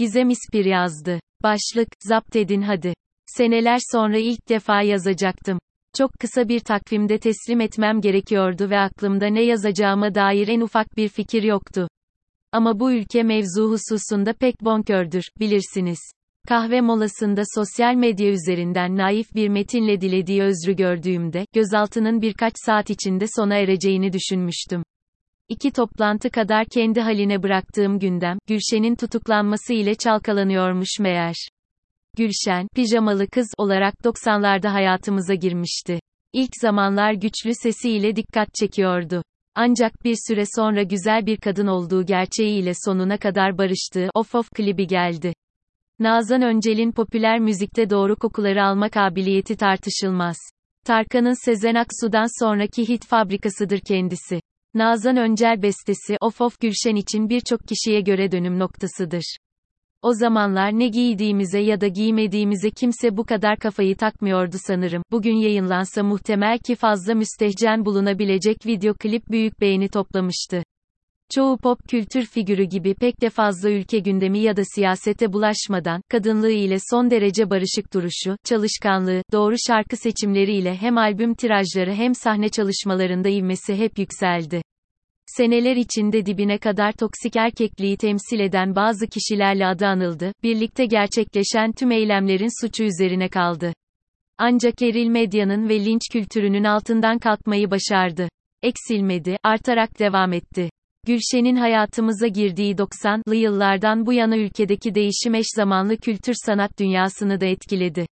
Gizem İspir yazdı. Başlık, zapt edin hadi. Seneler sonra ilk defa yazacaktım. Çok kısa bir takvimde teslim etmem gerekiyordu ve aklımda ne yazacağıma dair en ufak bir fikir yoktu. Ama bu ülke mevzu hususunda pek bonkördür, bilirsiniz. Kahve molasında sosyal medya üzerinden naif bir metinle dilediği özrü gördüğümde, gözaltının birkaç saat içinde sona ereceğini düşünmüştüm. İki toplantı kadar kendi haline bıraktığım gündem, Gülşen'in tutuklanması ile çalkalanıyormuş meğer. Gülşen, pijamalı kız olarak 90'larda hayatımıza girmişti. İlk zamanlar güçlü sesiyle dikkat çekiyordu. Ancak bir süre sonra güzel bir kadın olduğu gerçeğiyle sonuna kadar barıştığı Of Of klibi geldi. Nazan Öncel'in popüler müzikte doğru kokuları alma kabiliyeti tartışılmaz. Tarkan'ın Sezen Aksu'dan sonraki hit fabrikasıdır kendisi. Nazan Öncel bestesi Of Of Gülşen için birçok kişiye göre dönüm noktasıdır. O zamanlar ne giydiğimize ya da giymediğimize kimse bu kadar kafayı takmıyordu sanırım. Bugün yayınlansa muhtemel ki fazla müstehcen bulunabilecek video klip büyük beğeni toplamıştı. Çoğu pop kültür figürü gibi pek de fazla ülke gündemi ya da siyasete bulaşmadan, kadınlığı ile son derece barışık duruşu, çalışkanlığı, doğru şarkı seçimleriyle hem albüm tirajları hem sahne çalışmalarında ivmesi hep yükseldi. Seneler içinde dibine kadar toksik erkekliği temsil eden bazı kişilerle adı anıldı, birlikte gerçekleşen tüm eylemlerin suçu üzerine kaldı. Ancak eril medyanın ve linç kültürünün altından kalkmayı başardı. Eksilmedi, artarak devam etti. Gülşen'in hayatımıza girdiği 90'lı yıllardan bu yana ülkedeki değişim eş zamanlı kültür sanat dünyasını da etkiledi.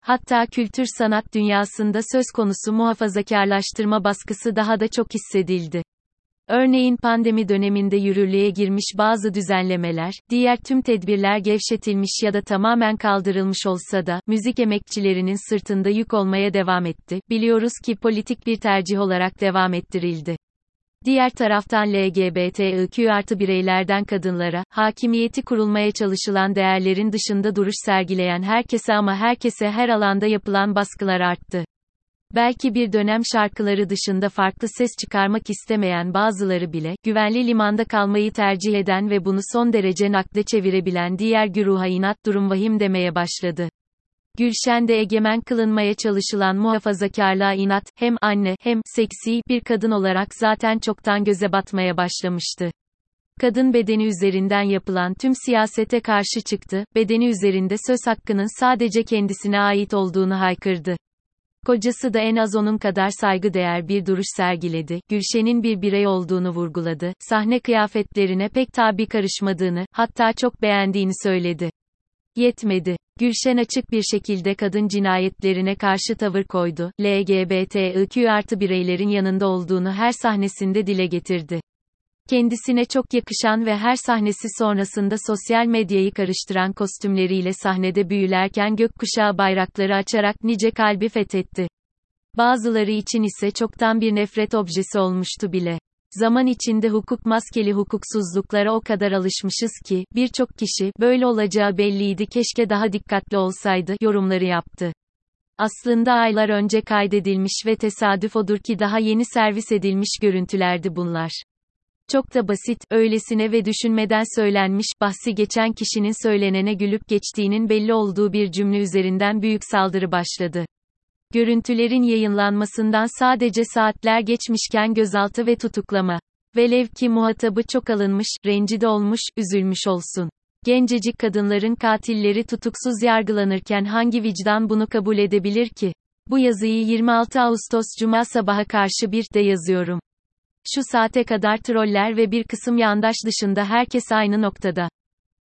Hatta kültür sanat dünyasında söz konusu muhafazakarlaştırma baskısı daha da çok hissedildi. Örneğin pandemi döneminde yürürlüğe girmiş bazı düzenlemeler, diğer tüm tedbirler gevşetilmiş ya da tamamen kaldırılmış olsa da, müzik emekçilerinin sırtında yük olmaya devam etti. Biliyoruz ki politik bir tercih olarak devam ettirildi. Diğer taraftan LGBTIQ artı bireylerden kadınlara, hakimiyeti kurulmaya çalışılan değerlerin dışında duruş sergileyen herkese ama herkese her alanda yapılan baskılar arttı. Belki bir dönem şarkıları dışında farklı ses çıkarmak istemeyen bazıları bile, güvenli limanda kalmayı tercih eden ve bunu son derece nakde çevirebilen diğer güruha inat durum vahim demeye başladı. Gülşen'de egemen kılınmaya çalışılan muhafazakarlığa inat, hem anne, hem seksi bir kadın olarak zaten çoktan göze batmaya başlamıştı. Kadın bedeni üzerinden yapılan tüm siyasete karşı çıktı, bedeni üzerinde söz hakkının sadece kendisine ait olduğunu haykırdı. Kocası da en az onun kadar saygıdeğer bir duruş sergiledi, Gülşen'in bir birey olduğunu vurguladı, sahne kıyafetlerine pek tabi karışmadığını, hatta çok beğendiğini söyledi. Yetmedi. Gülşen açık bir şekilde kadın cinayetlerine karşı tavır koydu, LGBTIQ artı bireylerin yanında olduğunu her sahnesinde dile getirdi. Kendisine çok yakışan ve her sahnesi sonrasında sosyal medyayı karıştıran kostümleriyle sahnede büyülerken gökkuşağı bayrakları açarak nice kalbi fethetti. Bazıları için ise çoktan bir nefret objesi olmuştu bile. Zaman içinde hukuk maskeli hukuksuzluklara o kadar alışmışız ki, birçok kişi, böyle olacağı belliydi keşke daha dikkatli olsaydı, yorumları yaptı. Aslında aylar önce kaydedilmiş ve tesadüf odur ki daha yeni servis edilmiş görüntülerdi bunlar. Çok da basit, öylesine ve düşünmeden söylenmiş, bahsi geçen kişinin söylenene gülüp geçtiğinin belli olduğu bir cümle üzerinden büyük saldırı başladı. Görüntülerin yayınlanmasından sadece saatler geçmişken gözaltı ve tutuklama. Velev ki muhatabı çok alınmış, rencide olmuş, üzülmüş olsun. Gencecik kadınların katilleri tutuksuz yargılanırken hangi vicdan bunu kabul edebilir ki? Bu yazıyı 26 Ağustos Cuma sabaha karşı bir de yazıyorum. Şu saate kadar troller ve bir kısım yandaş dışında herkes aynı noktada.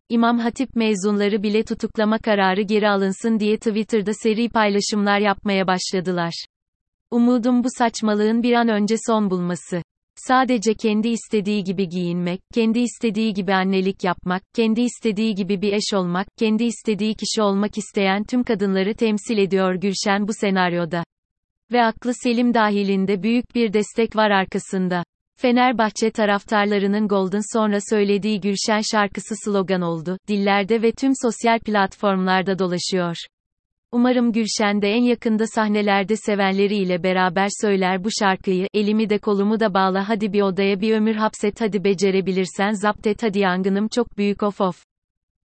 İmam Hatip mezunları bile tutuklama kararı geri alınsın diye Twitter'da seri paylaşımlar yapmaya başladılar. Umudum bu saçmalığın bir an önce son bulması. Sadece kendi istediği gibi giyinmek, kendi istediği gibi annelik yapmak, kendi istediği gibi bir eş olmak, kendi istediği kişi olmak isteyen tüm kadınları temsil ediyor Gülşen bu senaryoda. Ve aklı selim dahilinde büyük bir destek var arkasında. Fenerbahçe taraftarlarının Golden sonra söylediği Gülşen şarkısı slogan oldu, dillerde ve tüm sosyal platformlarda dolaşıyor. Umarım Gülşen de en yakında sahnelerde sevenleriyle beraber söyler bu şarkıyı, elimi de kolumu da bağla hadi bir odaya bir ömür hapset hadi becerebilirsen zapt et hadi yangınım çok büyük of of.